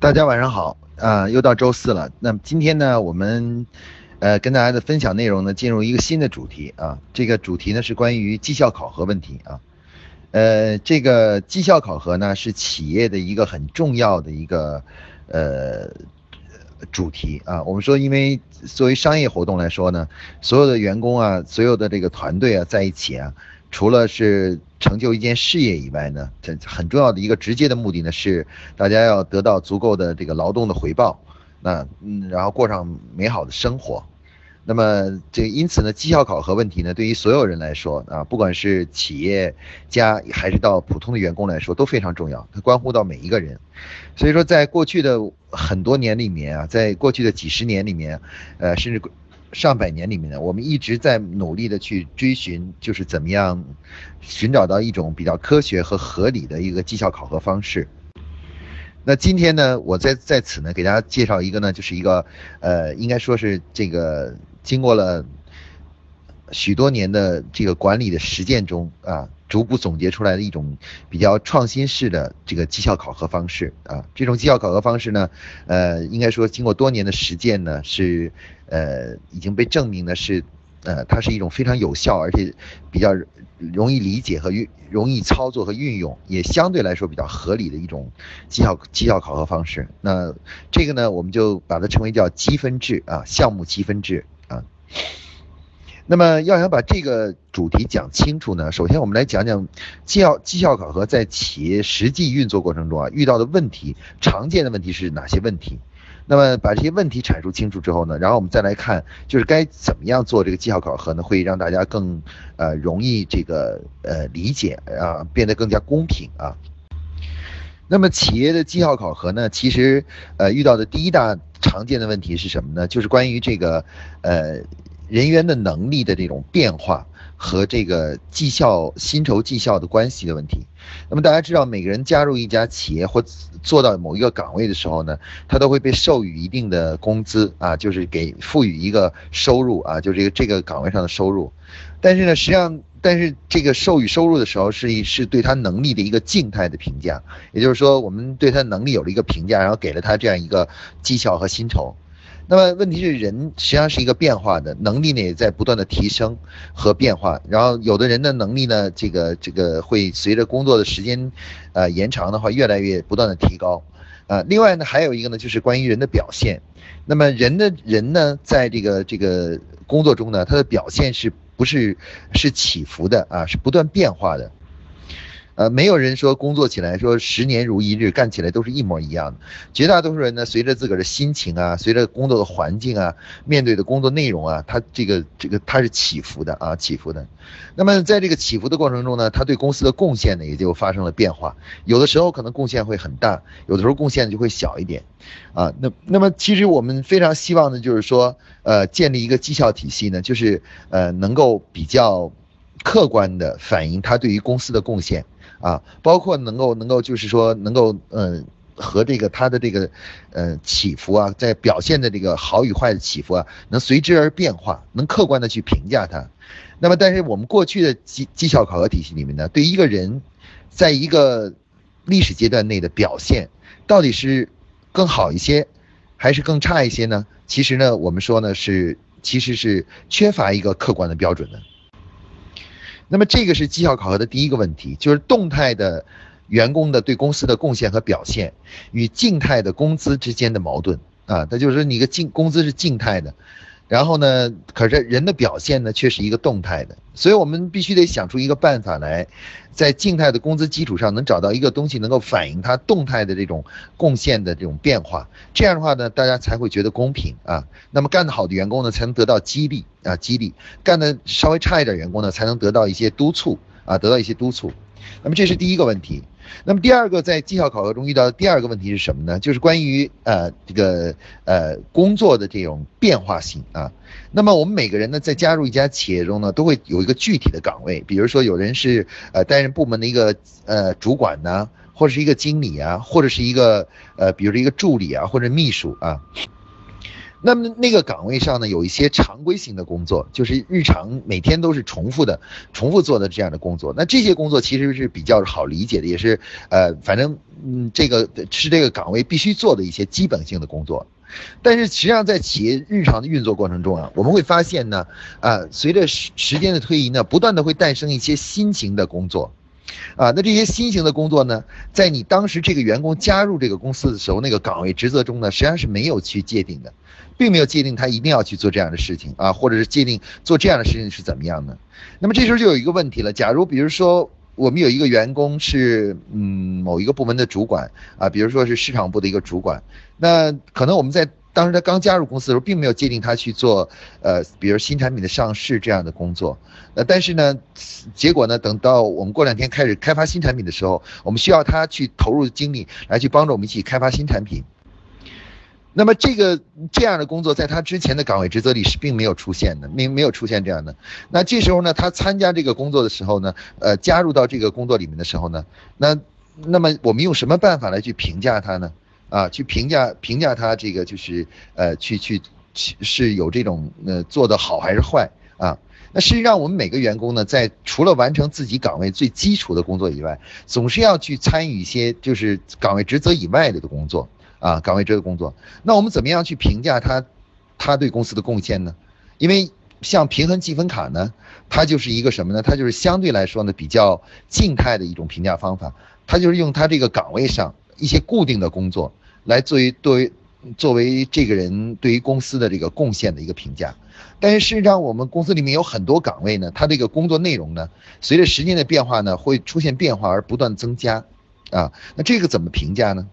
大家晚上好，啊，又到周四了。那么今天呢，我们，呃，跟大家的分享内容呢，进入一个新的主题啊。这个主题呢是关于绩效考核问题啊。呃，这个绩效考核呢是企业的一个很重要的一个呃主题啊。我们说，因为作为商业活动来说呢，所有的员工啊，所有的这个团队啊，在一起啊。除了是成就一件事业以外呢，这很重要的一个直接的目的呢是大家要得到足够的这个劳动的回报，那嗯，然后过上美好的生活。那么这因此呢，绩效考核问题呢，对于所有人来说啊，不管是企业家还是到普通的员工来说都非常重要，它关乎到每一个人。所以说，在过去的很多年里面啊，在过去的几十年里面，呃，甚至。上百年里面呢，我们一直在努力的去追寻，就是怎么样寻找到一种比较科学和合理的一个绩效考核方式。那今天呢，我在在此呢，给大家介绍一个呢，就是一个呃，应该说是这个经过了许多年的这个管理的实践中啊。逐步总结出来的一种比较创新式的这个绩效考核方式啊，这种绩效考核方式呢，呃，应该说经过多年的实践呢，是呃已经被证明的是，呃，它是一种非常有效而且比较容易理解和运容易操作和运用，也相对来说比较合理的一种绩效绩效考核方式。那这个呢，我们就把它称为叫积分制啊，项目积分制啊。那么要想把这个主题讲清楚呢，首先我们来讲讲绩效绩效考核在企业实际运作过程中啊遇到的问题，常见的问题是哪些问题？那么把这些问题阐述清楚之后呢，然后我们再来看就是该怎么样做这个绩效考核呢，会让大家更呃容易这个呃理解啊，变得更加公平啊。那么企业的绩效考核呢，其实呃遇到的第一大常见的问题是什么呢？就是关于这个呃。人员的能力的这种变化和这个绩效薪酬绩效的关系的问题。那么大家知道，每个人加入一家企业或做到某一个岗位的时候呢，他都会被授予一定的工资啊，就是给赋予一个收入啊，就这个这个岗位上的收入。但是呢，实际上，但是这个授予收入的时候是是对他能力的一个静态的评价，也就是说，我们对他能力有了一个评价，然后给了他这样一个绩效和薪酬。那么问题是，人实际上是一个变化的能力呢，也在不断的提升和变化。然后有的人的能力呢，这个这个会随着工作的时间，呃延长的话，越来越不断的提高。啊，另外呢，还有一个呢，就是关于人的表现。那么人的人呢，在这个这个工作中呢，他的表现是不是是起伏的啊？是不断变化的。呃，没有人说工作起来说十年如一日，干起来都是一模一样的。绝大多数人呢，随着自个儿的心情啊，随着工作的环境啊，面对的工作内容啊，他这个这个他是起伏的啊，起伏的。那么在这个起伏的过程中呢，他对公司的贡献呢也就发生了变化。有的时候可能贡献会很大，有的时候贡献就会小一点，啊，那那么其实我们非常希望的就是说，呃，建立一个绩效体系呢，就是呃能够比较客观的反映他对于公司的贡献。啊，包括能够能够就是说能够嗯和这个他的这个呃起伏啊，在表现的这个好与坏的起伏啊，能随之而变化，能客观的去评价他。那么，但是我们过去的绩绩效考核体系里面呢，对一个人在一个历史阶段内的表现，到底是更好一些，还是更差一些呢？其实呢，我们说呢是其实是缺乏一个客观的标准的。那么这个是绩效考核的第一个问题，就是动态的员工的对公司的贡献和表现与静态的工资之间的矛盾啊，它就是你个静工资是静态的。然后呢？可是人的表现呢，却是一个动态的，所以我们必须得想出一个办法来，在静态的工资基础上，能找到一个东西能够反映他动态的这种贡献的这种变化。这样的话呢，大家才会觉得公平啊。那么干得好的员工呢，才能得到激励啊，激励；干得稍微差一点员工呢，才能得到一些督促啊，得到一些督促。那么这是第一个问题。那么第二个在绩效考核中遇到的第二个问题是什么呢？就是关于呃这个呃工作的这种变化性啊。那么我们每个人呢，在加入一家企业中呢，都会有一个具体的岗位，比如说有人是呃担任部门的一个呃主管呢，或者是一个经理啊，或者是一个呃比如说一个助理啊，或者秘书啊。那么那个岗位上呢，有一些常规性的工作，就是日常每天都是重复的、重复做的这样的工作。那这些工作其实是比较好理解的，也是呃，反正嗯，这个是这个岗位必须做的一些基本性的工作。但是实际上在企业日常的运作过程中啊，我们会发现呢，啊，随着时时间的推移呢，不断的会诞生一些新型的工作。啊，那这些新型的工作呢，在你当时这个员工加入这个公司的时候，那个岗位职责中呢，实际上是没有去界定的，并没有界定他一定要去做这样的事情啊，或者是界定做这样的事情是怎么样的。那么这时候就有一个问题了，假如比如说我们有一个员工是嗯某一个部门的主管啊，比如说是市场部的一个主管，那可能我们在。当时他刚加入公司的时候，并没有界定他去做，呃，比如新产品的上市这样的工作，呃，但是呢，结果呢，等到我们过两天开始开发新产品的时候，我们需要他去投入精力来去帮助我们一起开发新产品。那么这个这样的工作在他之前的岗位职责里是并没有出现的，没没有出现这样的。那这时候呢，他参加这个工作的时候呢，呃，加入到这个工作里面的时候呢，那那么我们用什么办法来去评价他呢？啊，去评价评价他这个就是呃，去去是有这种呃做的好还是坏啊？那实际上我们每个员工呢，在除了完成自己岗位最基础的工作以外，总是要去参与一些就是岗位职责以外的的工作啊，岗位这个工作。那我们怎么样去评价他他对公司的贡献呢？因为像平衡积分卡呢，它就是一个什么呢？它就是相对来说呢比较静态的一种评价方法，它就是用他这个岗位上一些固定的工作。来作为作为作为这个人对于公司的这个贡献的一个评价，但是事实上我们公司里面有很多岗位呢，它这个工作内容呢，随着时间的变化呢，会出现变化而不断增加，啊，那这个怎么评价呢？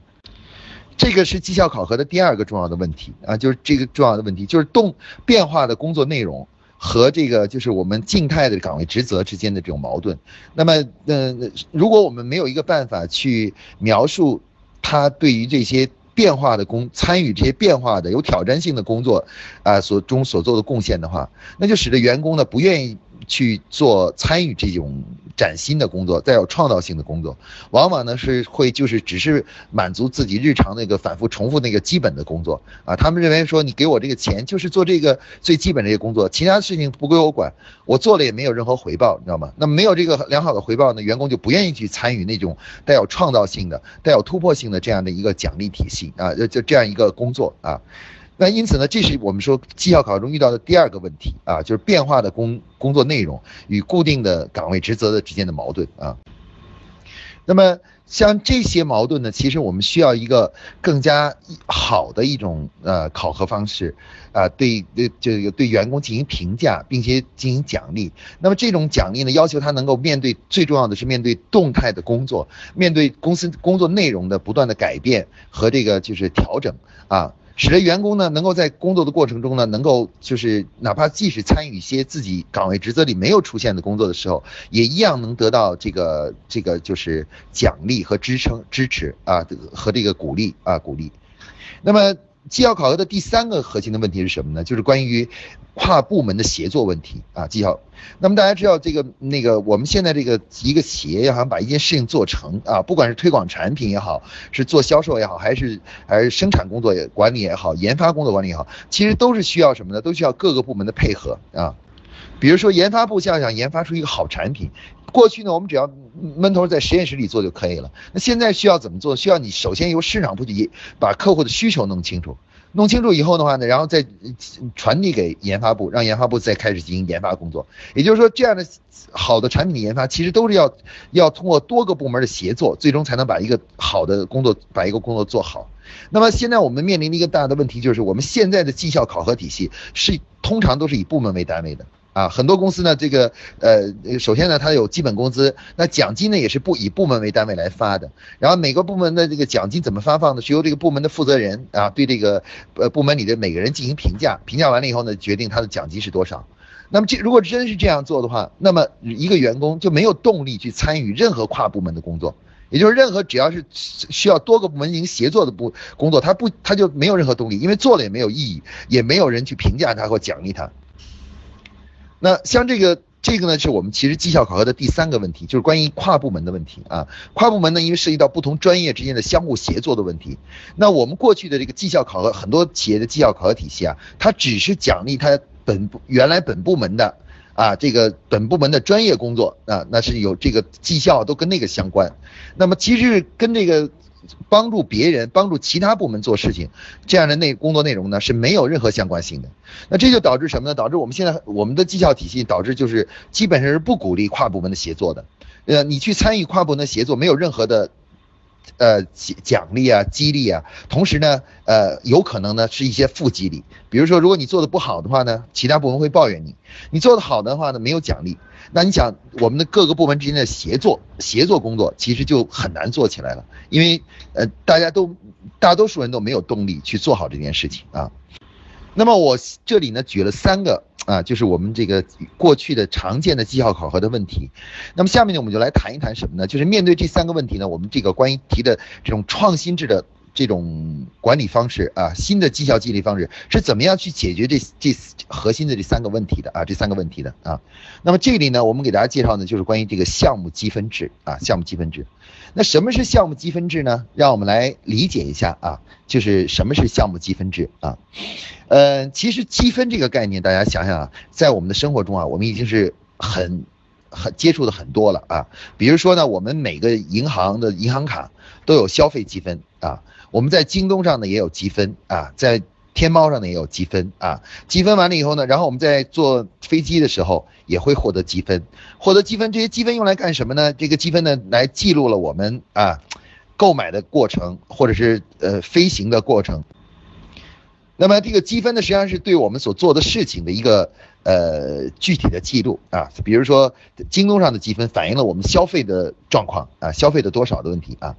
这个是绩效考核的第二个重要的问题啊，就是这个重要的问题就是动变化的工作内容和这个就是我们静态的岗位职责之间的这种矛盾。那么，嗯，如果我们没有一个办法去描述。他对于这些变化的工参与这些变化的有挑战性的工作，啊所中所做的贡献的话，那就使得员工呢不愿意。去做参与这种崭新的工作，带有创造性的工作，往往呢是会就是只是满足自己日常那个反复重复那个基本的工作啊。他们认为说你给我这个钱就是做这个最基本这些工作，其他事情不归我管，我做了也没有任何回报，你知道吗？那没有这个良好的回报呢，员工就不愿意去参与那种带有创造性的、带有突破性的这样的一个奖励体系啊，就这样一个工作啊。那因此呢，这是我们说绩效考核中遇到的第二个问题啊，就是变化的工工作内容与固定的岗位职责的之间的矛盾啊。那么像这些矛盾呢，其实我们需要一个更加好的一种呃考核方式啊，对对这个对员工进行评价，并且进行奖励。那么这种奖励呢，要求他能够面对最重要的是面对动态的工作，面对公司工作内容的不断的改变和这个就是调整啊。使得员工呢，能够在工作的过程中呢，能够就是哪怕即使参与一些自己岗位职责里没有出现的工作的时候，也一样能得到这个这个就是奖励和支撑支持啊和这个鼓励啊鼓励。那么。绩效考核的第三个核心的问题是什么呢？就是关于跨部门的协作问题啊。绩效，那么大家知道这个那个我们现在这个一个企业要想把一件事情做成啊，不管是推广产品也好，是做销售也好，还是还是生产工作也管理也好，研发工作管理也好，其实都是需要什么呢？都需要各个部门的配合啊。比如说研发部想想研发出一个好产品，过去呢我们只要闷头在实验室里做就可以了。那现在需要怎么做？需要你首先由市场部去把客户的需求弄清楚，弄清楚以后的话呢，然后再传递给研发部，让研发部再开始进行研发工作。也就是说，这样的好的产品的研发其实都是要要通过多个部门的协作，最终才能把一个好的工作把一个工作做好。那么现在我们面临的一个大的问题就是，我们现在的绩效考核体系是通常都是以部门为单位的。啊，很多公司呢，这个呃，首先呢，它有基本工资，那奖金呢也是不以部门为单位来发的。然后每个部门的这个奖金怎么发放呢？是由这个部门的负责人啊，对这个呃部门里的每个人进行评价，评价完了以后呢，决定他的奖金是多少。那么这如果真是这样做的话，那么一个员工就没有动力去参与任何跨部门的工作，也就是任何只要是需要多个部门进行协作的部工作，他不他就没有任何动力，因为做了也没有意义，也没有人去评价他或奖励他。那像这个这个呢是我们其实绩效考核的第三个问题，就是关于跨部门的问题啊。跨部门呢，因为涉及到不同专业之间的相互协作的问题。那我们过去的这个绩效考核，很多企业的绩效考核体系啊，它只是奖励它本部原来本部门的啊这个本部门的专业工作啊，那是有这个绩效都跟那个相关。那么其实跟这个。帮助别人、帮助其他部门做事情，这样的内工作内容呢是没有任何相关性的。那这就导致什么呢？导致我们现在我们的绩效体系导致就是基本上是不鼓励跨部门的协作的。呃，你去参与跨部门的协作，没有任何的呃奖奖励啊、激励啊。同时呢，呃，有可能呢是一些负激励。比如说，如果你做的不好的话呢，其他部门会抱怨你；你做的好的话呢，没有奖励。那你想，我们的各个部门之间的协作、协作工作，其实就很难做起来了，因为呃，大家都大多数人都没有动力去做好这件事情啊。那么我这里呢举了三个啊，就是我们这个过去的常见的绩效考核的问题。那么下面呢，我们就来谈一谈什么呢？就是面对这三个问题呢，我们这个关于提的这种创新制的。这种管理方式啊，新的绩效激励方式是怎么样去解决这这核心的这三个问题的啊？这三个问题的啊。那么这里呢，我们给大家介绍呢，就是关于这个项目积分制啊，项目积分制。那什么是项目积分制呢？让我们来理解一下啊，就是什么是项目积分制啊？呃，其实积分这个概念，大家想想啊，在我们的生活中啊，我们已经是很很接触的很多了啊。比如说呢，我们每个银行的银行卡都有消费积分啊。我们在京东上呢也有积分啊，在天猫上呢也有积分啊，积分完了以后呢，然后我们在坐飞机的时候也会获得积分，获得积分，这些积分用来干什么呢？这个积分呢来记录了我们啊购买的过程或者是呃飞行的过程。那么这个积分呢实际上是对我们所做的事情的一个。呃，具体的记录啊，比如说京东上的积分反映了我们消费的状况啊，消费的多少的问题啊。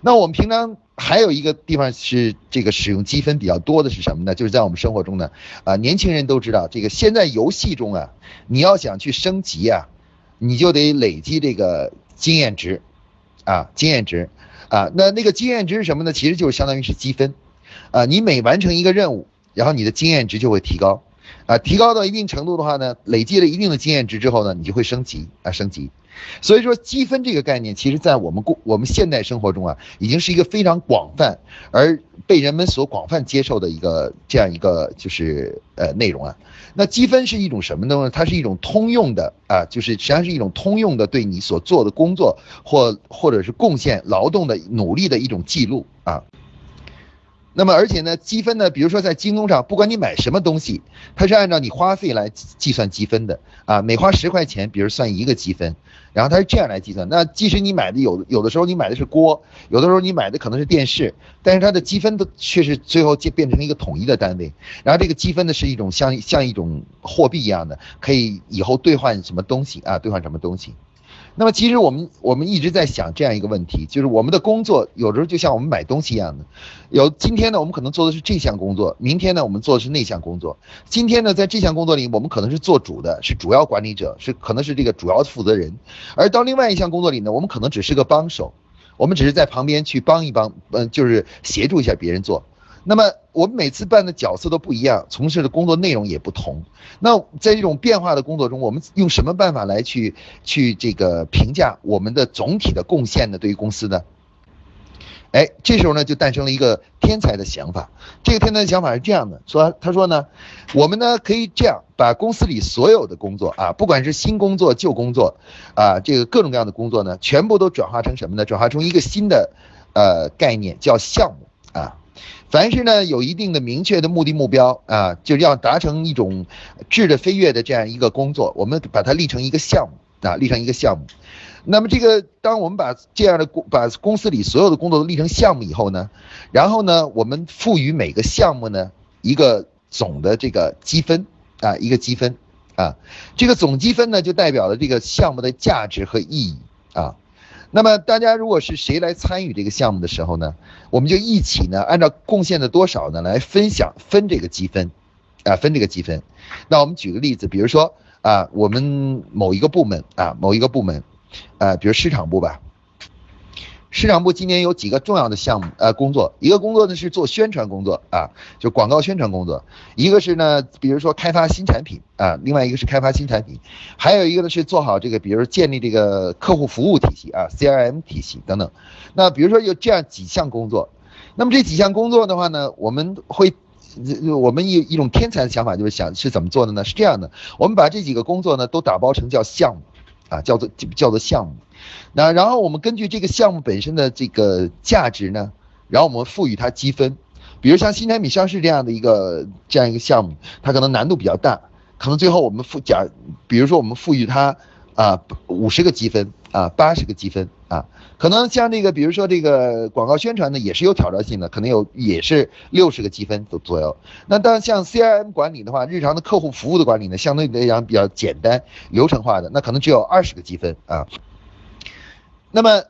那我们平常还有一个地方是这个使用积分比较多的是什么呢？就是在我们生活中呢，啊，年轻人都知道这个现在游戏中啊，你要想去升级啊，你就得累积这个经验值啊，经验值啊，那那个经验值是什么呢？其实就是相当于是积分啊，你每完成一个任务，然后你的经验值就会提高。啊，提高到一定程度的话呢，累积了一定的经验值之后呢，你就会升级啊，升级。所以说积分这个概念，其实在我们过我们现代生活中啊，已经是一个非常广泛而被人们所广泛接受的一个这样一个就是呃内容啊。那积分是一种什么呢？它是一种通用的啊，就是实际上是一种通用的对你所做的工作或或者是贡献劳动的努力的一种记录啊。那么，而且呢，积分呢，比如说在京东上，不管你买什么东西，它是按照你花费来计算积分的啊。每花十块钱，比如算一个积分，然后它是这样来计算。那即使你买的有有的时候你买的是锅，有的时候你买的可能是电视，但是它的积分都却是最后就变成一个统一的单位。然后这个积分呢是一种像像一种货币一样的，可以以后兑换什么东西啊，兑换什么东西。那么其实我们我们一直在想这样一个问题，就是我们的工作有时候就像我们买东西一样的，有今天呢我们可能做的是这项工作，明天呢我们做的是那项工作。今天呢在这项工作里我们可能是做主的，是主要管理者，是可能是这个主要负责人，而到另外一项工作里呢，我们可能只是个帮手，我们只是在旁边去帮一帮，嗯，就是协助一下别人做。那么我们每次扮的角色都不一样，从事的工作内容也不同。那在这种变化的工作中，我们用什么办法来去去这个评价我们的总体的贡献呢？对于公司呢？哎，这时候呢就诞生了一个天才的想法。这个天才的想法是这样的：说他说呢，我们呢可以这样把公司里所有的工作啊，不管是新工作旧工作啊，这个各种各样的工作呢，全部都转化成什么呢？转化成一个新的呃概念，叫项目啊。凡是呢有一定的明确的目的目标啊，就要达成一种质的飞跃的这样一个工作，我们把它立成一个项目啊，立成一个项目。那么这个，当我们把这样的公把公司里所有的工作都立成项目以后呢，然后呢，我们赋予每个项目呢一个总的这个积分啊，一个积分啊，这个总积分呢就代表了这个项目的价值和意义啊。那么大家如果是谁来参与这个项目的时候呢，我们就一起呢，按照贡献的多少呢来分享分这个积分，啊分这个积分。那我们举个例子，比如说啊，我们某一个部门啊，某一个部门，啊，比如市场部吧，市场部今年有几个重要的项目，呃，工作，一个工作呢是做宣传工作啊，就广告宣传工作；一个是呢，比如说开发新产品啊，另外一个是开发新产品，还有一个呢是做好这个，比如建立这个客户服务体系啊，CRM 体系等等。那比如说有这样几项工作，那么这几项工作的话呢，我们会。我们一一种天才的想法就是想是怎么做的呢？是这样的，我们把这几个工作呢都打包成叫项目，啊，叫做叫做项目。那然后我们根据这个项目本身的这个价值呢，然后我们赋予它积分。比如像新产品上市这样的一个这样一个项目，它可能难度比较大，可能最后我们赋假，比如说我们赋予它啊五十个积分啊八十个积分。啊，可能像这个，比如说这个广告宣传呢，也是有挑战性的，可能有也是六十个积分左左右。那当然，像 CRM 管理的话，日常的客户服务的管理呢，相对来讲比较简单、流程化的，那可能只有二十个积分啊。那么，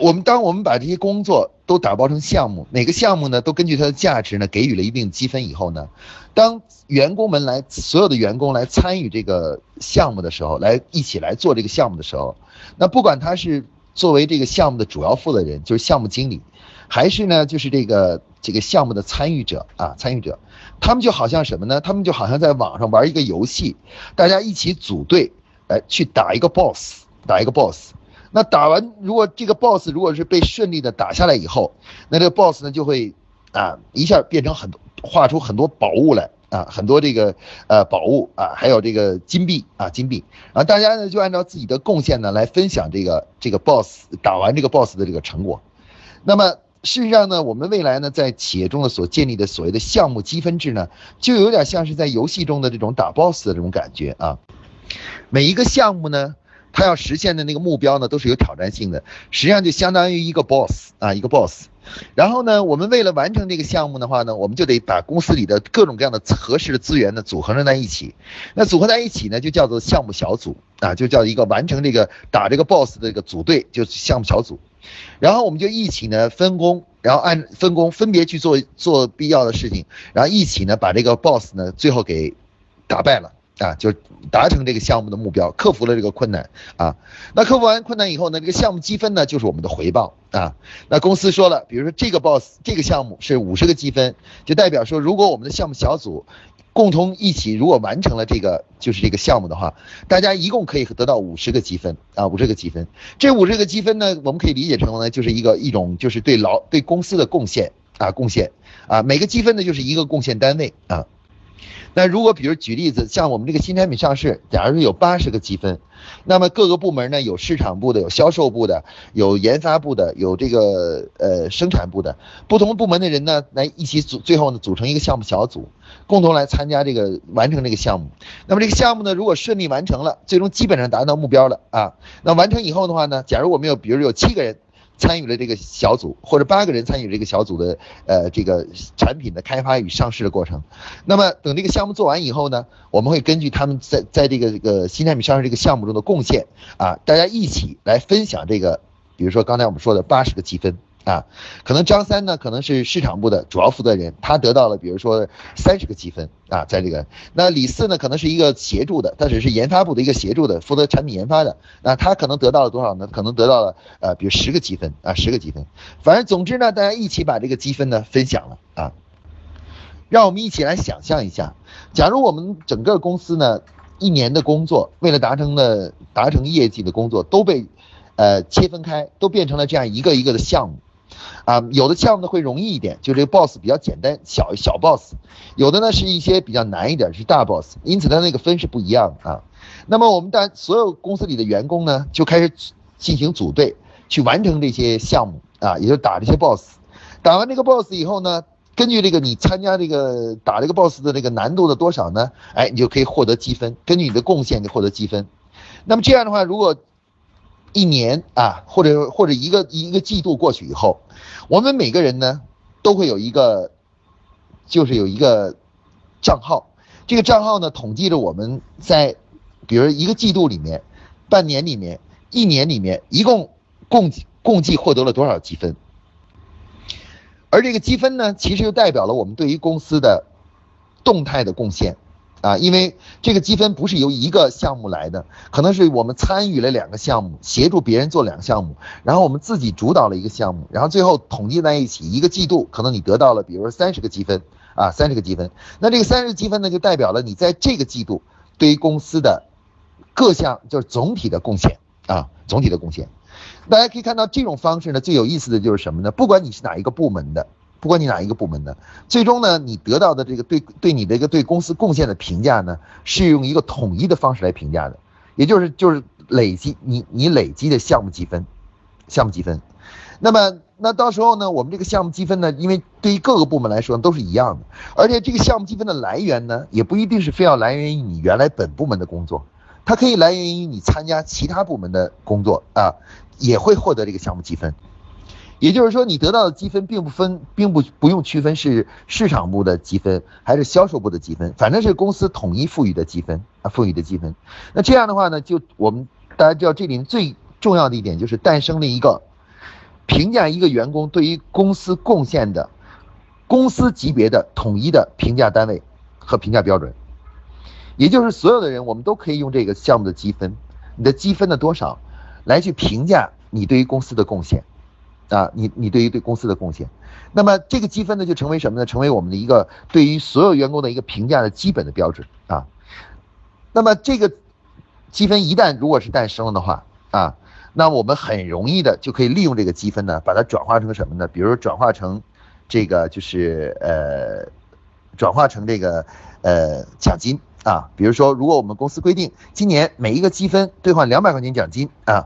我们当我们把这些工作都打包成项目，每个项目呢都根据它的价值呢给予了一定积分以后呢，当员工们来所有的员工来参与这个项目的时候，来一起来做这个项目的时候，那不管他是。作为这个项目的主要负责人，就是项目经理，还是呢，就是这个这个项目的参与者啊，参与者，他们就好像什么呢？他们就好像在网上玩一个游戏，大家一起组队，哎，去打一个 boss，打一个 boss。那打完，如果这个 boss 如果是被顺利的打下来以后，那这个 boss 呢就会啊一下变成很多，画出很多宝物来。啊，很多这个呃宝物啊，还有这个金币啊，金币，然后大家呢就按照自己的贡献呢来分享这个这个 boss 打完这个 boss 的这个成果。那么事实上呢，我们未来呢在企业中的所建立的所谓的项目积分制呢，就有点像是在游戏中的这种打 boss 的这种感觉啊。每一个项目呢，他要实现的那个目标呢，都是有挑战性的，实际上就相当于一个 boss 啊，一个 boss。然后呢，我们为了完成这个项目的话呢，我们就得把公司里的各种各样的合适的资源呢组合在一起。那组合在一起呢，就叫做项目小组啊，就叫一个完成这个打这个 boss 的一个组队，就是项目小组。然后我们就一起呢分工，然后按分工分别去做做必要的事情，然后一起呢把这个 boss 呢最后给打败了。啊，就达成这个项目的目标，克服了这个困难啊。那克服完困难以后呢，这个项目积分呢就是我们的回报啊。那公司说了，比如说这个 boss 这个项目是五十个积分，就代表说，如果我们的项目小组共同一起如果完成了这个就是这个项目的话，大家一共可以得到五十个积分啊，五十个积分。这五十个积分呢，我们可以理解成呢就是一个一种就是对劳对公司的贡献啊贡献啊，每个积分呢就是一个贡献单位啊。那如果比如举例子，像我们这个新产品上市，假如说有八十个积分，那么各个部门呢，有市场部的，有销售部的，有研发部的，有这个呃生产部的，不同部门的人呢，来一起组，最后呢组成一个项目小组，共同来参加这个完成这个项目。那么这个项目呢，如果顺利完成了，最终基本上达到目标了啊。那完成以后的话呢，假如我们有，比如有七个人。参与了这个小组，或者八个人参与这个小组的，呃，这个产品的开发与上市的过程。那么等这个项目做完以后呢，我们会根据他们在在这个这个新产品上市这个项目中的贡献啊，大家一起来分享这个，比如说刚才我们说的八十个积分。啊，可能张三呢，可能是市场部的主要负责人，他得到了比如说三十个积分啊，在这个。那李四呢，可能是一个协助的，他只是研发部的一个协助的，负责产品研发的。那他可能得到了多少呢？可能得到了呃，比如十个积分啊，十个积分。反正总之呢，大家一起把这个积分呢分享了啊。让我们一起来想象一下，假如我们整个公司呢一年的工作，为了达成的达成业绩的工作都被呃切分开，都变成了这样一个一个的项目。啊，有的项目呢会容易一点，就这个 boss 比较简单，小小 boss；有的呢是一些比较难一点，是大 boss。因此它那个分是不一样的啊。那么我们当所有公司里的员工呢，就开始进行组队去完成这些项目啊，也就打这些 boss。打完这个 boss 以后呢，根据这个你参加这个打这个 boss 的这个难度的多少呢？哎，你就可以获得积分，根据你的贡献就获得积分。那么这样的话，如果一年啊，或者或者一个一个季度过去以后，我们每个人呢都会有一个，就是有一个账号，这个账号呢统计着我们在，比如一个季度里面、半年里面、一年里面，一共共共计获得了多少积分。而这个积分呢，其实就代表了我们对于公司的动态的贡献啊，因为这个积分不是由一个项目来的，可能是我们参与了两个项目，协助别人做两个项目，然后我们自己主导了一个项目，然后最后统计在一起，一个季度可能你得到了，比如说三十个积分啊，三十个积分，那这个三十积分呢，就代表了你在这个季度对于公司的各项就是总体的贡献啊，总体的贡献。大家可以看到这种方式呢，最有意思的就是什么呢？不管你是哪一个部门的。不管你哪一个部门的，最终呢，你得到的这个对对你的一个对公司贡献的评价呢，是用一个统一的方式来评价的，也就是就是累积你你累积的项目积分，项目积分。那么那到时候呢，我们这个项目积分呢，因为对于各个部门来说都是一样的，而且这个项目积分的来源呢，也不一定是非要来源于你原来本部门的工作，它可以来源于你参加其他部门的工作啊，也会获得这个项目积分。也就是说，你得到的积分并不分，并不不用区分是市场部的积分还是销售部的积分，反正是公司统一赋予的积分啊，赋予的积分。那这样的话呢，就我们大家知道，这里面最重要的一点就是诞生了一个评价一个员工对于公司贡献的公司级别的统一的评价单位和评价标准。也就是所有的人，我们都可以用这个项目的积分，你的积分的多少，来去评价你对于公司的贡献。啊，你你对于对公司的贡献，那么这个积分呢，就成为什么呢？成为我们的一个对于所有员工的一个评价的基本的标准啊。那么这个积分一旦如果是诞生了的话啊，那我们很容易的就可以利用这个积分呢，把它转化成什么呢？比如转化成这个就是呃，转化成这个呃奖金啊。比如说，如果我们公司规定今年每一个积分兑换两百块钱奖金啊。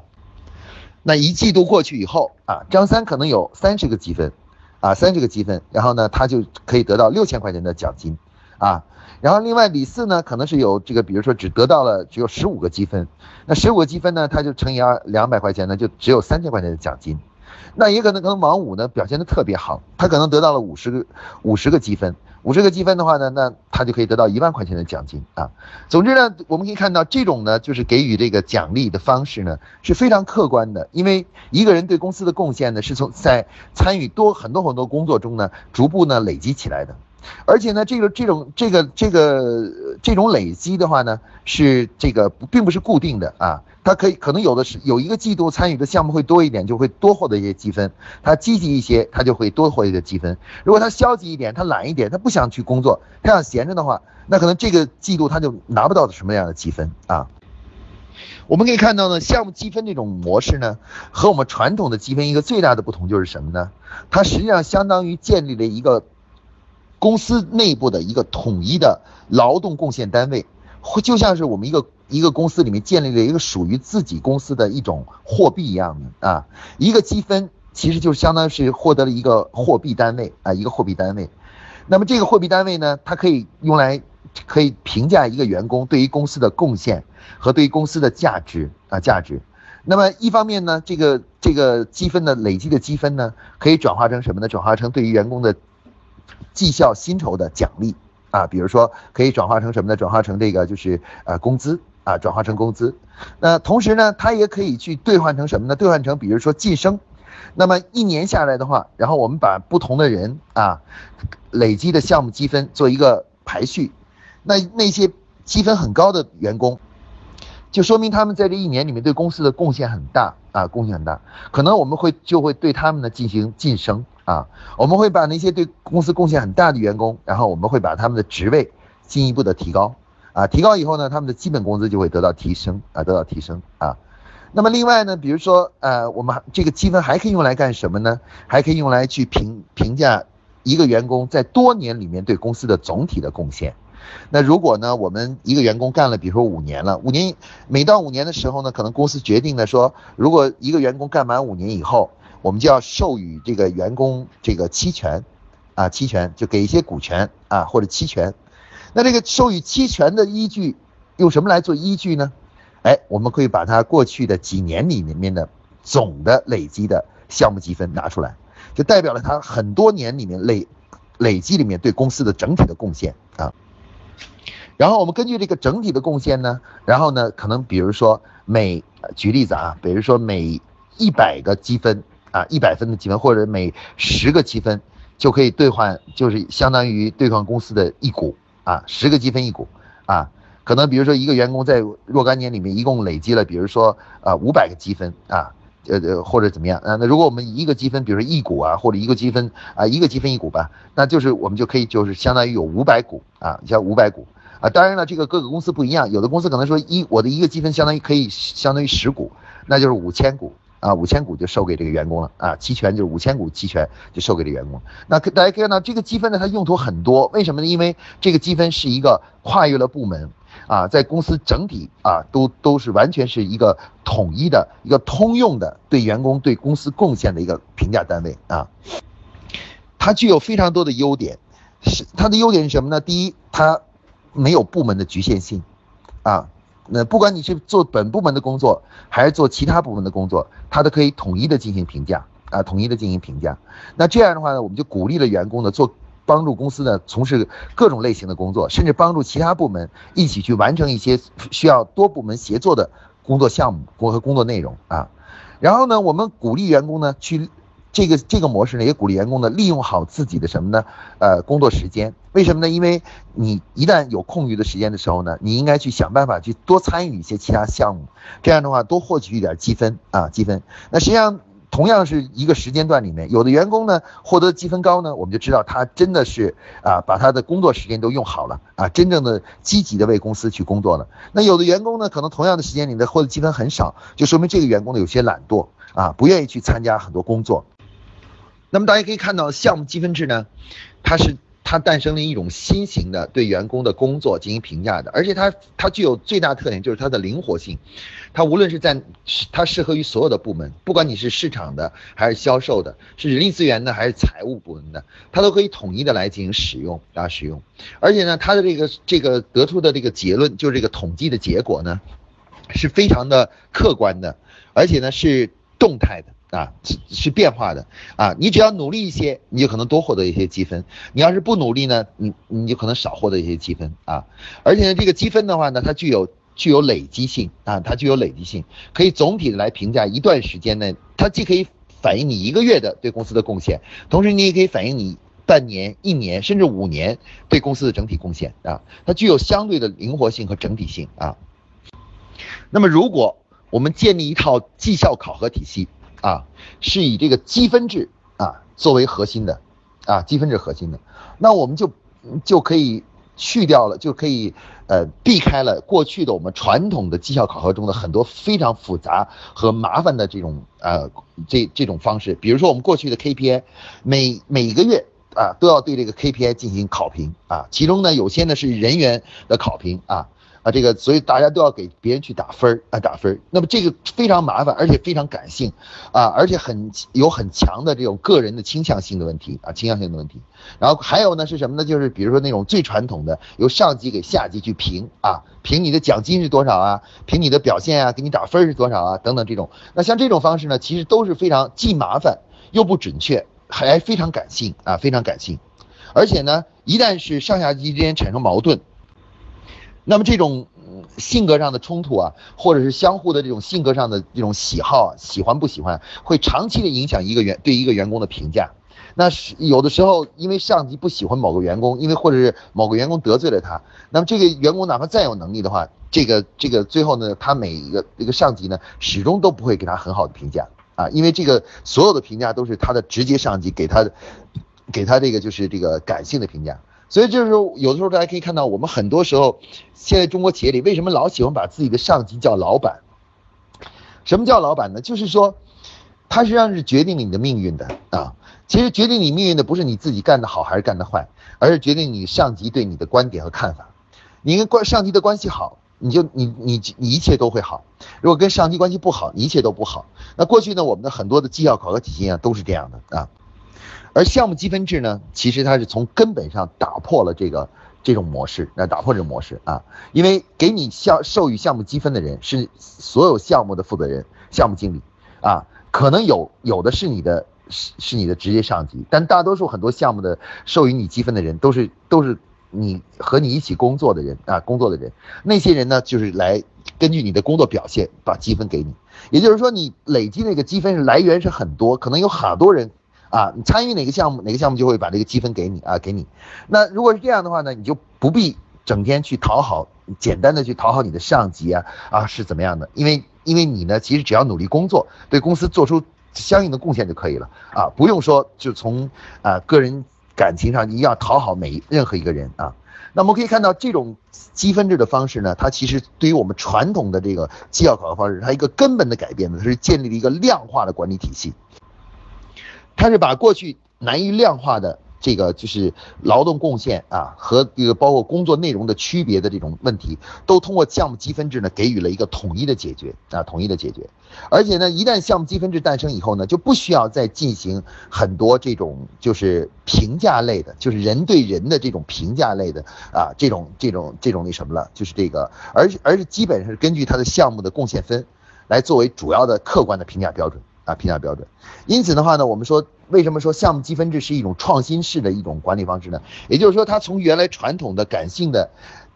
那一季度过去以后啊，张三可能有三十个积分，啊，三十个积分，然后呢，他就可以得到六千块钱的奖金，啊，然后另外李四呢，可能是有这个，比如说只得到了只有十五个积分，那十五个积分呢，他就乘以二两百块钱呢，就只有三千块钱的奖金。那也可能可能王五呢表现的特别好，他可能得到了五十个五十个积分，五十个积分的话呢，那他就可以得到一万块钱的奖金啊。总之呢，我们可以看到这种呢，就是给予这个奖励的方式呢是非常客观的，因为一个人对公司的贡献呢是从在参与多很多很多工作中呢逐步呢累积起来的。而且呢，这个这种这个这个这种累积的话呢，是这个并不是固定的啊，它可以可能有的是有一个季度参与的项目会多一点，就会多获得一些积分；他积极一些，他就会多获得一些积分。如果他消极一点，他懒一点，他不想去工作，他想闲着的话，那可能这个季度他就拿不到什么样的积分啊。我们可以看到呢，项目积分这种模式呢，和我们传统的积分一个最大的不同就是什么呢？它实际上相当于建立了一个。公司内部的一个统一的劳动贡献单位，会就像是我们一个一个公司里面建立了一个属于自己公司的一种货币一样的啊，一个积分其实就相当于是获得了一个货币单位啊，一个货币单位。那么这个货币单位呢，它可以用来可以评价一个员工对于公司的贡献和对于公司的价值啊价值。那么一方面呢，这个这个积分的累积的积分呢，可以转化成什么呢？转化成对于员工的。绩效薪酬的奖励啊，比如说可以转化成什么呢？转化成这个就是呃工资啊，转化成工资。那同时呢，它也可以去兑换成什么呢？兑换成比如说晋升。那么一年下来的话，然后我们把不同的人啊累积的项目积分做一个排序，那那些积分很高的员工，就说明他们在这一年里面对公司的贡献很大啊，贡献很大，可能我们会就会对他们呢进行晋升。啊，我们会把那些对公司贡献很大的员工，然后我们会把他们的职位进一步的提高，啊，提高以后呢，他们的基本工资就会得到提升，啊，得到提升，啊，那么另外呢，比如说，呃，我们这个积分还可以用来干什么呢？还可以用来去评评价一个员工在多年里面对公司的总体的贡献。那如果呢，我们一个员工干了，比如说五年了，五年每到五年的时候呢，可能公司决定呢说，如果一个员工干满五年以后。我们就要授予这个员工这个期权，啊，期权就给一些股权啊或者期权。那这个授予期权的依据用什么来做依据呢？哎，我们可以把它过去的几年里面的总的累积的项目积分拿出来，就代表了他很多年里面累累积里面对公司的整体的贡献啊。然后我们根据这个整体的贡献呢，然后呢，可能比如说每举例子啊，比如说每一百个积分。啊，一百分的积分，或者每十个积分就可以兑换，就是相当于兑换公司的一股啊，十个积分一股啊。可能比如说一个员工在若干年里面一共累积了，比如说啊五百个积分啊。呃呃，或者怎么样啊？那如果我们一个积分，比如说一股啊，或者一个积分啊，一个积分一股吧，那就是我们就可以就是相当于有五百股啊，像五百股啊。当然了，这个各个公司不一样，有的公司可能说一我的一个积分相当于可以相当于十股，那就是五千股啊，五千股就授给这个员工了啊，期权就是五千股期权就授给这员工。那大家可以看到这个积分呢，它用途很多，为什么呢？因为这个积分是一个跨越了部门。啊，在公司整体啊，都都是完全是一个统一的一个通用的对员工对公司贡献的一个评价单位啊。它具有非常多的优点，是它的优点是什么呢？第一，它没有部门的局限性啊。那不管你是做本部门的工作，还是做其他部门的工作，他都可以统一的进行评价啊，统一的进行评价。那这样的话呢，我们就鼓励了员工呢做。帮助公司呢从事各种类型的工作，甚至帮助其他部门一起去完成一些需要多部门协作的工作项目和工作内容啊。然后呢，我们鼓励员工呢去这个这个模式呢，也鼓励员工呢利用好自己的什么呢？呃，工作时间。为什么呢？因为你一旦有空余的时间的时候呢，你应该去想办法去多参与一些其他项目，这样的话多获取一点积分啊，积分。那实际上。同样是一个时间段里面，有的员工呢获得积分高呢，我们就知道他真的是啊把他的工作时间都用好了啊，真正的积极的为公司去工作了。那有的员工呢，可能同样的时间里的获得积分很少，就说明这个员工呢有些懒惰啊，不愿意去参加很多工作。那么大家可以看到，项目积分制呢，它是。它诞生了一种新型的对员工的工作进行评价的，而且它它具有最大特点就是它的灵活性，它无论是在它适合于所有的部门，不管你是市场的还是销售的，是人力资源的还是财务部门的，它都可以统一的来进行使用啊使用，而且呢，它的这个这个得出的这个结论就是这个统计的结果呢，是非常的客观的，而且呢是动态的。啊，是是变化的啊！你只要努力一些，你就可能多获得一些积分；你要是不努力呢，你你就可能少获得一些积分啊！而且呢，这个积分的话呢，它具有具有累积性啊，它具有累积性，可以总体的来评价一段时间内，它既可以反映你一个月的对公司的贡献，同时你也可以反映你半年、一年甚至五年对公司的整体贡献啊！它具有相对的灵活性和整体性啊！那么，如果我们建立一套绩效考核体系，啊，是以这个积分制啊作为核心的，啊积分制核心的，那我们就就可以去掉了，就可以呃避开了过去的我们传统的绩效考核中的很多非常复杂和麻烦的这种呃这这种方式，比如说我们过去的 KPI，每每个月啊都要对这个 KPI 进行考评啊，其中呢有些呢是人员的考评啊。啊，这个所以大家都要给别人去打分儿啊，打分儿。那么这个非常麻烦，而且非常感性，啊，而且很有很强的这种个人的倾向性的问题啊，倾向性的问题。然后还有呢是什么呢？就是比如说那种最传统的，由上级给下级去评啊，评你的奖金是多少啊，评你的表现啊，给你打分是多少啊，等等这种。那像这种方式呢，其实都是非常既麻烦又不准确，还非常感性啊，非常感性。而且呢，一旦是上下级之间产生矛盾。那么这种性格上的冲突啊，或者是相互的这种性格上的这种喜好，喜欢不喜欢，会长期的影响一个员对一个员工的评价。那是有的时候，因为上级不喜欢某个员工，因为或者是某个员工得罪了他，那么这个员工哪怕再有能力的话，这个这个最后呢，他每一个这个上级呢，始终都不会给他很好的评价啊，因为这个所有的评价都是他的直接上级给他，给他这个就是这个感性的评价。所以就是说，有的时候大家可以看到，我们很多时候，现在中国企业里为什么老喜欢把自己的上级叫老板？什么叫老板呢？就是说，他实际上是决定了你的命运的啊。其实决定你命运的不是你自己干得好还是干得坏，而是决定你上级对你的观点和看法。你跟关上级的关系好，你就你你你一切都会好；如果跟上级关系不好，一切都不好。那过去呢，我们的很多的绩效考核体系啊，都是这样的啊。而项目积分制呢，其实它是从根本上打破了这个这种模式，那打破这种模式啊，因为给你项授予项目积分的人是所有项目的负责人，项目经理啊，可能有有的是你的是是你的直接上级，但大多数很多项目的授予你积分的人都是都是你和你一起工作的人啊，工作的人，那些人呢就是来根据你的工作表现把积分给你，也就是说你累积那个积分是来源是很多，可能有好多人。啊，你参与哪个项目，哪个项目就会把这个积分给你啊，给你。那如果是这样的话呢，你就不必整天去讨好简单的去讨好你的上级啊啊是怎么样的？因为因为你呢，其实只要努力工作，对公司做出相应的贡献就可以了啊，不用说就从啊个人感情上一定要讨好每任何一个人啊。那我们可以看到这种积分制的方式呢，它其实对于我们传统的这个绩效考核方式，它一个根本的改变呢，它是建立了一个量化的管理体系，它是把过去难以量化的。这个就是劳动贡献啊和这个包括工作内容的区别的这种问题，都通过项目积分制呢给予了一个统一的解决啊，统一的解决。而且呢，一旦项目积分制诞生以后呢，就不需要再进行很多这种就是评价类的，就是人对人的这种评价类的啊，这种这种这种那什么了，就是这个，而而是基本上是根据他的项目的贡献分来作为主要的客观的评价标准。啊，评价标准。因此的话呢，我们说为什么说项目积分制是一种创新式的一种管理方式呢？也就是说，它从原来传统的感性的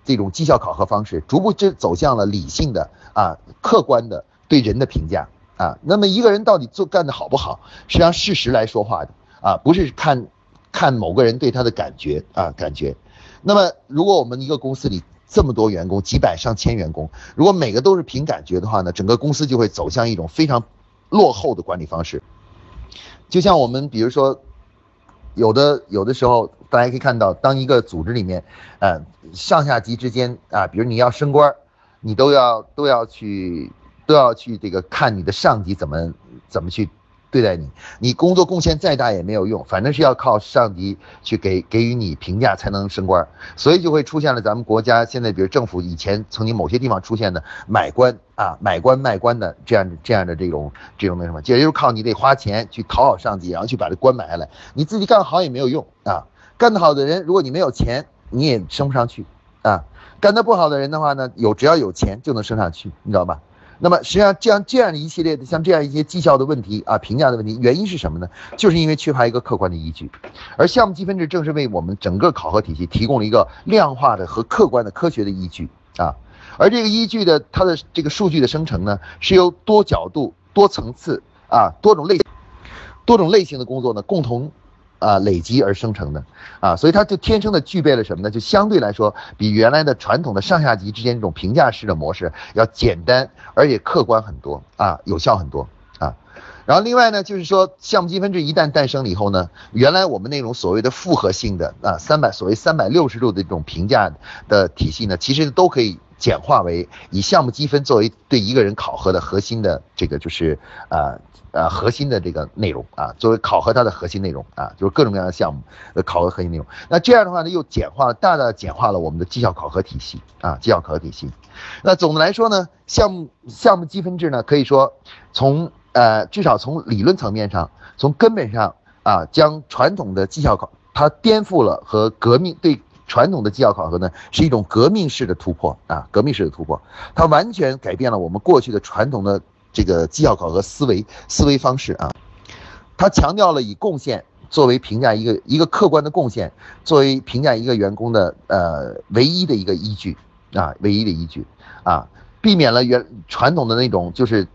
这种绩效考核方式，逐步就走向了理性的啊客观的对人的评价啊。那么一个人到底做干的好不好，是让事实来说话的啊，不是看看某个人对他的感觉啊感觉。那么如果我们一个公司里这么多员工，几百上千员工，如果每个都是凭感觉的话呢，整个公司就会走向一种非常。落后的管理方式，就像我们比如说，有的有的时候，大家可以看到，当一个组织里面，呃，上下级之间啊，比如你要升官，你都要都要去都要去这个看你的上级怎么怎么去。对待你，你工作贡献再大也没有用，反正是要靠上级去给给予你评价才能升官，所以就会出现了咱们国家现在，比如政府以前曾经某些地方出现的买官啊、买官卖官的这样这样的这种这种那什么，也就是靠你得花钱去讨好上级，然后去把这官买下来，你自己干好也没有用啊。干得好的人，如果你没有钱，你也升不上去啊。干得不好的人的话呢，有只要有钱就能升上去，你知道吧？那么实际上，这样这样一系列的像这样一些绩效的问题啊、评价的问题，原因是什么呢？就是因为缺乏一个客观的依据，而项目积分制正是为我们整个考核体系提供了一个量化的和客观的科学的依据啊。而这个依据的它的这个数据的生成呢，是由多角度、多层次啊、多种类、多种类型的工作呢共同。啊，累积而生成的，啊，所以它就天生的具备了什么呢？就相对来说，比原来的传统的上下级之间这种评价式的模式要简单，而且客观很多，啊，有效很多，啊。然后另外呢，就是说项目积分制一旦诞生了以后呢，原来我们那种所谓的复合性的啊，三百所谓三百六十度的这种评价的体系呢，其实都可以简化为以项目积分作为对一个人考核的核心的这个就是啊。核心的这个内容啊，作为考核它的核心内容啊，就是各种各样的项目的考核核心内容。那这样的话呢，又简化了，大大简化了我们的绩效考核体系啊，绩效考核体系。那总的来说呢，项目项目积分制呢，可以说从呃，至少从理论层面上，从根本上啊，将传统的绩效考它颠覆了和革命对传统的绩效考核呢，是一种革命式的突破啊，革命式的突破，它完全改变了我们过去的传统的。这个绩效考核思维思维方式啊，他强调了以贡献作为评价一个一个客观的贡献作为评价一个员工的呃唯一的一个依据啊，唯一的依据啊，避免了原传统的那种就是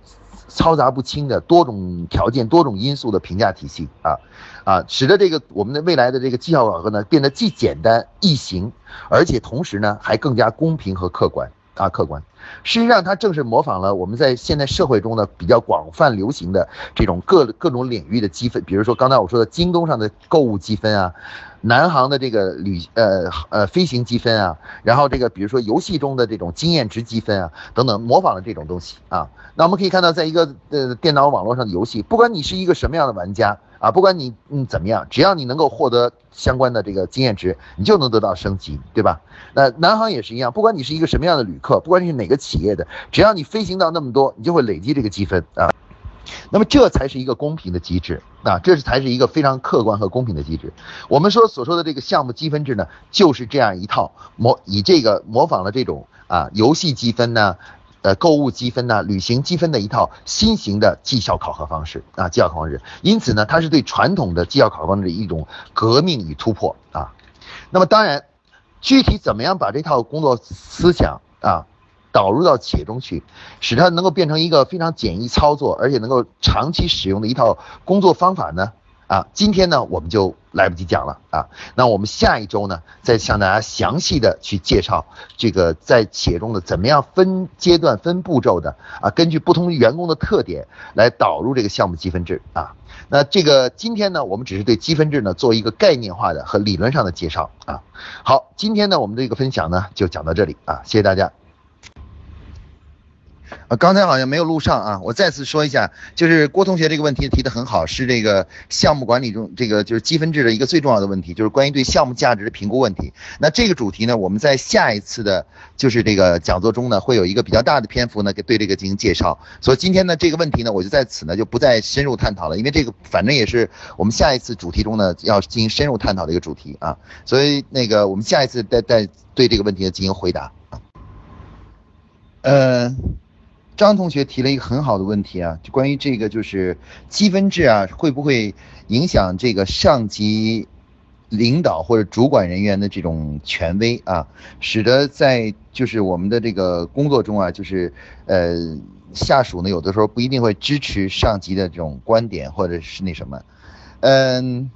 嘈杂不清的多种条件多种因素的评价体系啊啊，使得这个我们的未来的这个绩效考核呢变得既简单易行，而且同时呢还更加公平和客观。啊，客观，实际上它正是模仿了我们在现在社会中的比较广泛流行的这种各各种领域的积分，比如说刚才我说的京东上的购物积分啊，南航的这个旅呃呃飞行积分啊，然后这个比如说游戏中的这种经验值积分啊等等，模仿了这种东西啊。那我们可以看到，在一个呃电脑网络上的游戏，不管你是一个什么样的玩家。啊，不管你嗯怎么样，只要你能够获得相关的这个经验值，你就能得到升级，对吧？那南航也是一样，不管你是一个什么样的旅客，不管你是哪个企业的，只要你飞行到那么多，你就会累积这个积分啊。那么这才是一个公平的机制啊，这是才是一个非常客观和公平的机制。我们说所说的这个项目积分制呢，就是这样一套模，以这个模仿了这种啊游戏积分呢。呃，购物积分呢，旅行积分的一套新型的绩效考核方式啊，绩效考核方式。因此呢，它是对传统的绩效考核方式的一种革命与突破啊。那么当然，具体怎么样把这套工作思想啊导入到企业中去，使它能够变成一个非常简易操作，而且能够长期使用的一套工作方法呢？啊，今天呢我们就来不及讲了啊。那我们下一周呢，再向大家详细的去介绍这个在企业中的怎么样分阶段、分步骤的啊，根据不同员工的特点来导入这个项目积分制啊。那这个今天呢，我们只是对积分制呢做一个概念化的和理论上的介绍啊。好，今天呢我们这个分享呢就讲到这里啊，谢谢大家。啊，刚才好像没有录上啊，我再次说一下，就是郭同学这个问题提的很好，是这个项目管理中这个就是积分制的一个最重要的问题，就是关于对项目价值的评估问题。那这个主题呢，我们在下一次的，就是这个讲座中呢，会有一个比较大的篇幅呢，给对这个进行介绍。所以今天呢，这个问题呢，我就在此呢就不再深入探讨了，因为这个反正也是我们下一次主题中呢要进行深入探讨的一个主题啊。所以那个我们下一次再再对这个问题进行回答啊。呃。张同学提了一个很好的问题啊，就关于这个就是积分制啊，会不会影响这个上级领导或者主管人员的这种权威啊，使得在就是我们的这个工作中啊，就是呃下属呢有的时候不一定会支持上级的这种观点或者是那什么，嗯，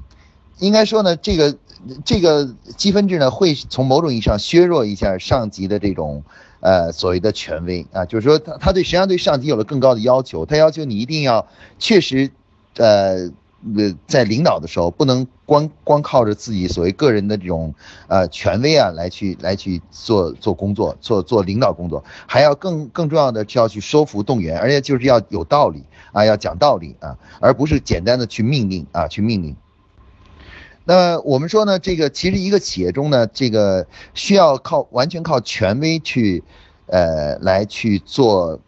应该说呢，这个这个积分制呢会从某种意义上削弱一下上级的这种。呃，所谓的权威啊，就是说他他对实际上对上级有了更高的要求，他要求你一定要确实，呃呃，在领导的时候不能光光靠着自己所谓个人的这种呃权威啊来去来去做做工作，做做领导工作，还要更更重要的是要去说服动员，而且就是要有道理啊，要讲道理啊，而不是简单的去命令啊，去命令。那我们说呢，这个其实一个企业中呢，这个需要靠完全靠权威去，呃，来去做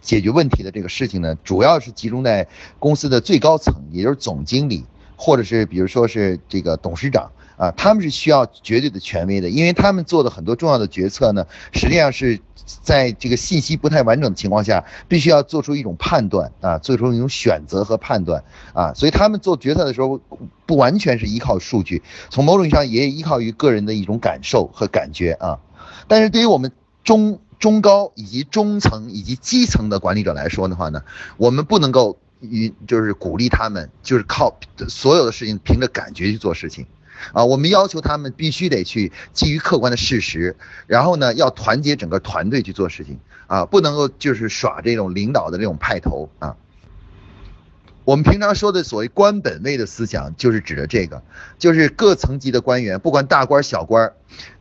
解决问题的这个事情呢，主要是集中在公司的最高层，也就是总经理，或者是比如说是这个董事长。啊，他们是需要绝对的权威的，因为他们做的很多重要的决策呢，实际上是在这个信息不太完整的情况下，必须要做出一种判断啊，做出一种选择和判断啊，所以他们做决策的时候，不完全是依靠数据，从某种意义上也依靠于个人的一种感受和感觉啊。但是对于我们中中高以及中层以及基层的管理者来说的话呢，我们不能够与就是鼓励他们就是靠所有的事情凭着感觉去做事情。啊，我们要求他们必须得去基于客观的事实，然后呢，要团结整个团队去做事情啊，不能够就是耍这种领导的这种派头啊。我们平常说的所谓官本位的思想，就是指的这个，就是各层级的官员，不管大官小官，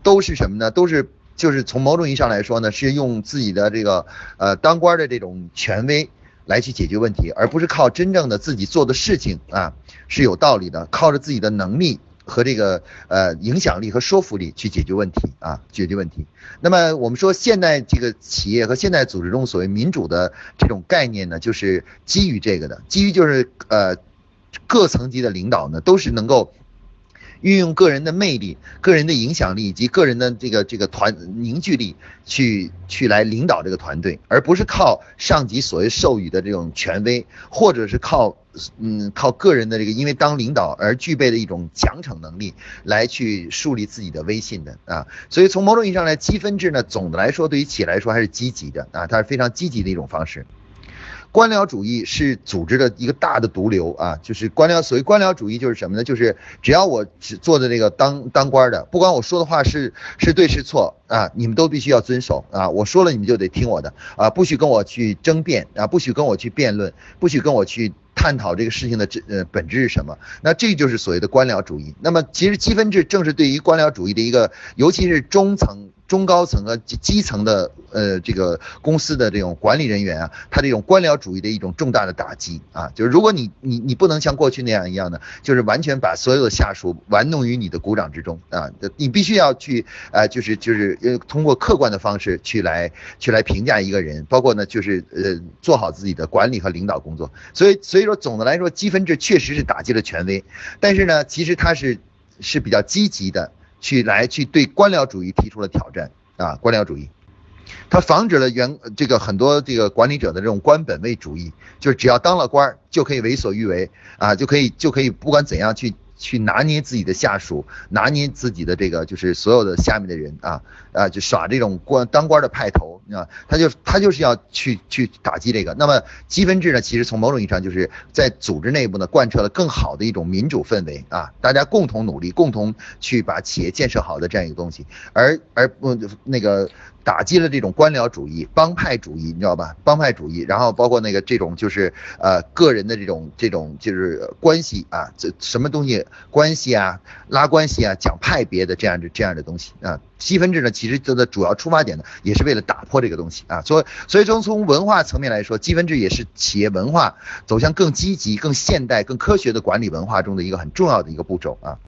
都是什么呢？都是就是从某种意义上来说呢，是用自己的这个呃当官的这种权威来去解决问题，而不是靠真正的自己做的事情啊是有道理的，靠着自己的能力。和这个呃影响力和说服力去解决问题啊，解决问题。那么我们说现代这个企业和现代组织中所谓民主的这种概念呢，就是基于这个的，基于就是呃各层级的领导呢都是能够。运用个人的魅力、个人的影响力以及个人的这个这个团凝聚力，去去来领导这个团队，而不是靠上级所谓授予的这种权威，或者是靠嗯靠个人的这个因为当领导而具备的一种奖惩能力来去树立自己的威信的啊。所以从某种意义上来，积分制呢，总的来说对于企业来说还是积极的啊，它是非常积极的一种方式。官僚主义是组织的一个大的毒瘤啊，就是官僚。所谓官僚主义就是什么呢？就是只要我只做的这个当当官的，不管我说的话是是对是错啊，你们都必须要遵守啊。我说了你们就得听我的啊，不许跟我去争辩啊，不许跟我去辩论，不许跟我去探讨这个事情的这呃本质是什么。那这就是所谓的官僚主义。那么其实积分制正是对于官僚主义的一个，尤其是中层。中高层和基基层的呃这个公司的这种管理人员啊，他这种官僚主义的一种重大的打击啊，就是如果你你你不能像过去那样一样的，就是完全把所有的下属玩弄于你的鼓掌之中啊，你必须要去呃就是就是呃通过客观的方式去来去来评价一个人，包括呢就是呃做好自己的管理和领导工作。所以所以说总的来说积分制确实是打击了权威，但是呢其实它是是比较积极的。去来去对官僚主义提出了挑战啊！官僚主义，它防止了原这个很多这个管理者的这种官本位主义，就是只要当了官就可以为所欲为啊，就可以就可以不管怎样去去拿捏自己的下属，拿捏自己的这个就是所有的下面的人啊啊，就耍这种官当官的派头啊，他就他就是要去去打击这个。那么积分制呢，其实从某种意义上就是在组织内部呢贯彻了更好的一种民主氛围啊，大家共同努力，共同去把企业建设好的这样一个东西，而而不那个。打击了这种官僚主义、帮派主义，你知道吧？帮派主义，然后包括那个这种就是呃个人的这种这种就是关系啊，这什么东西关系啊，拉关系啊，讲派别的这样的这样的东西啊。积分制呢，其实它的主要出发点呢，也是为了打破这个东西啊。所以所以从从文化层面来说，积分制也是企业文化走向更积极、更现代、更科学的管理文化中的一个很重要的一个步骤啊。